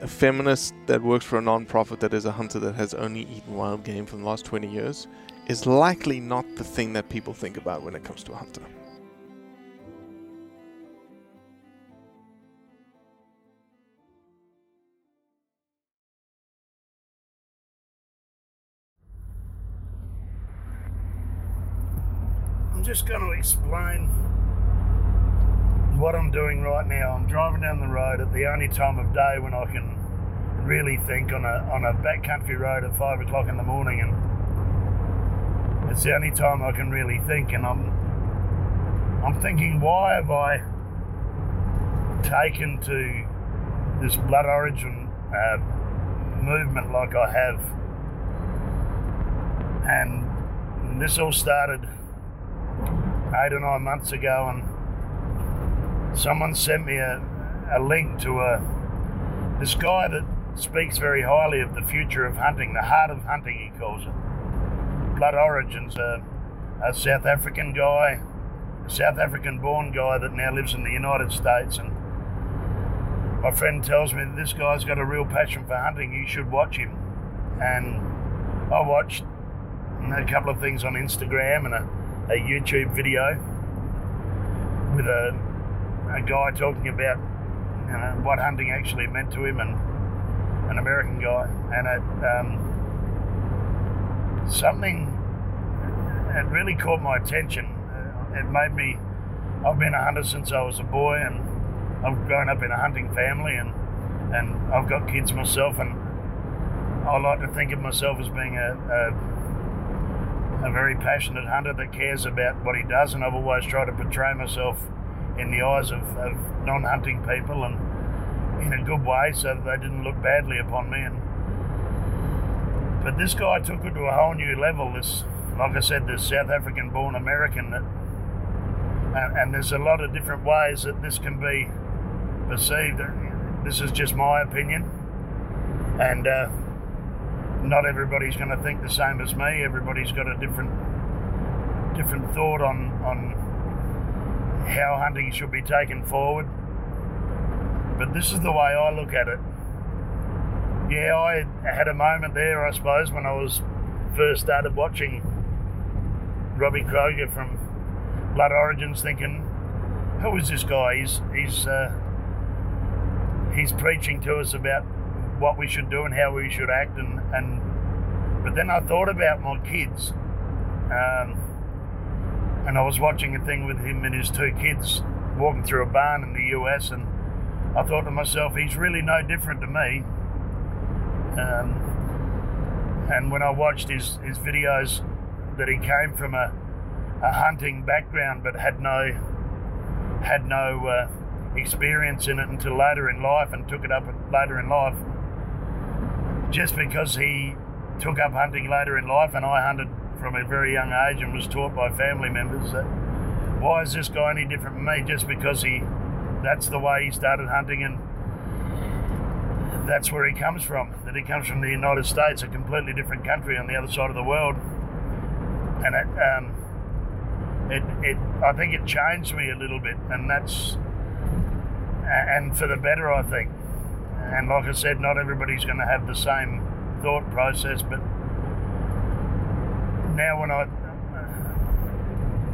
a feminist that works for a non-profit that is a hunter that has only eaten wild game for the last 20 years is likely not the thing that people think about when it comes to a hunter. I'm just going to explain what I'm doing right now. I'm driving down the road at the only time of day when I can really think on a on a backcountry road at five o'clock in the morning, and it's the only time I can really think. And I'm I'm thinking, why have I taken to this blood origin uh, movement like I have? And this all started eight or nine months ago, and someone sent me a, a link to a this guy that speaks very highly of the future of hunting, the heart of hunting, he calls it. Blood Origins, a, a South African guy, a South African born guy that now lives in the United States. And my friend tells me that this guy's got a real passion for hunting, you should watch him. And I watched a couple of things on Instagram and a, a YouTube video with a, a guy talking about you know, what hunting actually meant to him and an American guy, and it um, something it really caught my attention. Uh, It made me. I've been a hunter since I was a boy, and I've grown up in a hunting family, and and I've got kids myself, and I like to think of myself as being a, a a very passionate hunter that cares about what he does, and I've always tried to portray myself in the eyes of, of non-hunting people and in a good way so that they didn't look badly upon me. And but this guy took it to a whole new level. This, like I said, this South African-born American that, and, and there's a lot of different ways that this can be perceived. This is just my opinion, and uh, not everybody's going to think the same as me. Everybody's got a different different thought on on how hunting should be taken forward. But this is the way I look at it. Yeah, I had a moment there, I suppose, when I was first started watching Robbie Kroger from Blood Origins, thinking, "Who is this guy? He's he's uh, he's preaching to us about what we should do and how we should act." And and but then I thought about my kids, um, and I was watching a thing with him and his two kids walking through a barn in the US, and I thought to myself, he's really no different to me. Um, and when I watched his, his videos, that he came from a, a hunting background but had no had no uh, experience in it until later in life and took it up later in life. Just because he took up hunting later in life and I hunted from a very young age and was taught by family members that why is this guy any different from me? Just because he that's the way he started hunting and that's where he comes from that he comes from the united states a completely different country on the other side of the world. And it, um, it, it i think it changed me a little bit and that's and for the better i think. And like i said not everybody's going to have the same thought process but now when i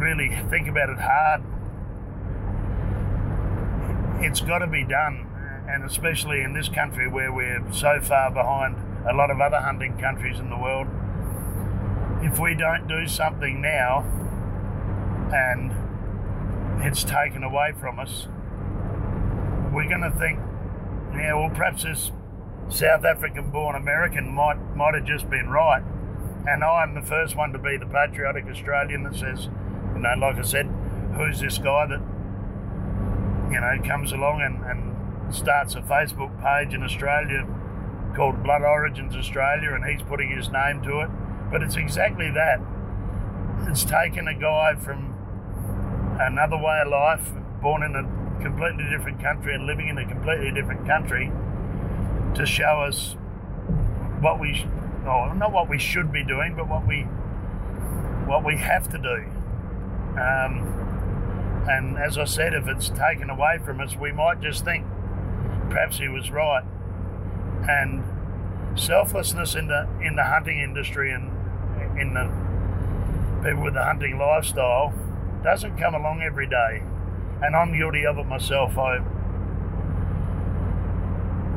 really think about it hard, it's got to be done. And especially in this country where we're so far behind a lot of other hunting countries in the world, if we don't do something now and it's taken away from us, we're going to think, yeah, well, perhaps this South African born American might, might have just been right. And I'm the first one to be the patriotic Australian that says, you know, like I said, who's this guy that, you know, comes along and, and starts a Facebook page in Australia called Blood Origins Australia and he's putting his name to it. But it's exactly that. It's taken a guy from another way of life, born in a completely different country and living in a completely different country, to show us what we, oh, not what we should be doing, but what we, what we have to do. Um, and as I said, if it's taken away from us, we might just think perhaps he was right. And selflessness in the in the hunting industry and in the people with the hunting lifestyle doesn't come along every day. And I'm guilty of it myself. I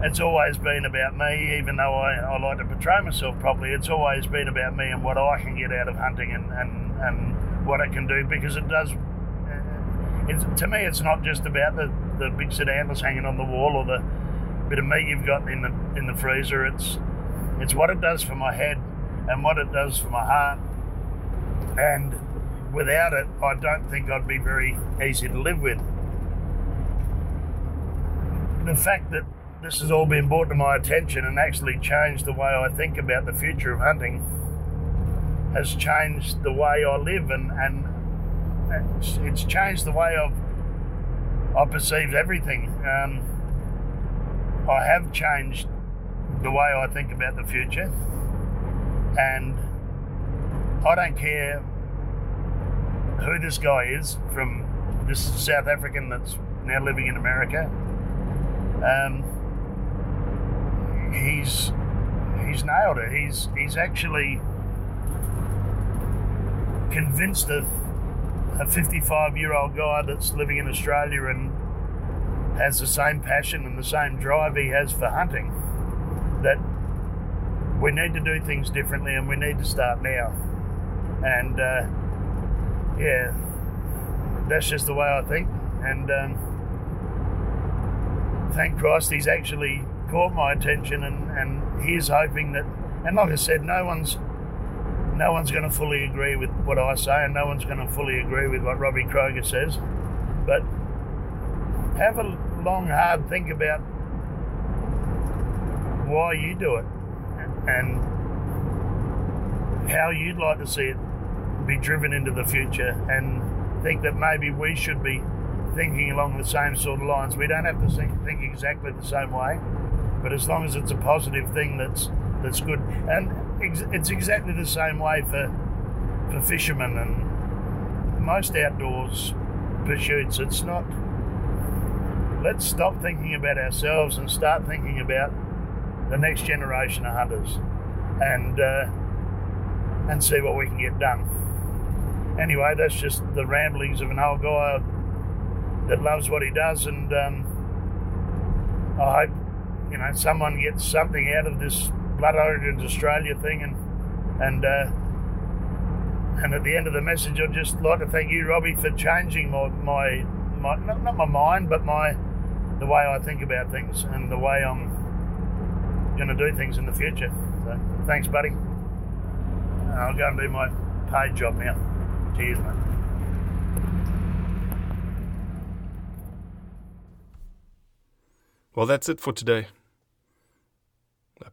it's always been about me, even though I, I like to portray myself properly, it's always been about me and what I can get out of hunting and, and, and what it can do because it does. Uh, it's, to me, it's not just about the, the big antlers hanging on the wall or the bit of meat you've got in the in the freezer. It's it's what it does for my head and what it does for my heart. And without it, I don't think I'd be very easy to live with. The fact that this has all been brought to my attention and actually changed the way I think about the future of hunting has changed the way I live and, and it's, changed the way I've I perceive everything. Um, I have changed the way I think about the future, and I don't care who this guy is from this South African that's now living in America. Um, he's he's nailed it. He's he's actually convinced a, a 55 year old guy that's living in Australia and has the same passion and the same drive he has for hunting that we need to do things differently and we need to start now. And uh, yeah, that's just the way I think. And um, thank Christ he's actually caught my attention and, and he's hoping that, and like I said, no one's no one's going to fully agree with what I say, and no one's going to fully agree with what Robbie Kroger says. But have a long, hard think about why you do it and how you'd like to see it be driven into the future, and think that maybe we should be thinking along the same sort of lines. We don't have to think, think exactly the same way, but as long as it's a positive thing that's that's good. And it's exactly the same way for for fishermen and most outdoors pursuits. It's not. Let's stop thinking about ourselves and start thinking about the next generation of hunters, and uh, and see what we can get done. anyway, that's just the ramblings of an old guy that loves what he does, and um, I hope someone gets something out of this Blood Origins Australia thing, and and uh, and at the end of the message, I'd just like to thank you, Robbie, for changing my my, my not, not my mind, but my the way I think about things and the way I'm going to do things in the future. So, thanks, buddy. I'll go and do my paid job now. Cheers, mate. Well, that's it for today.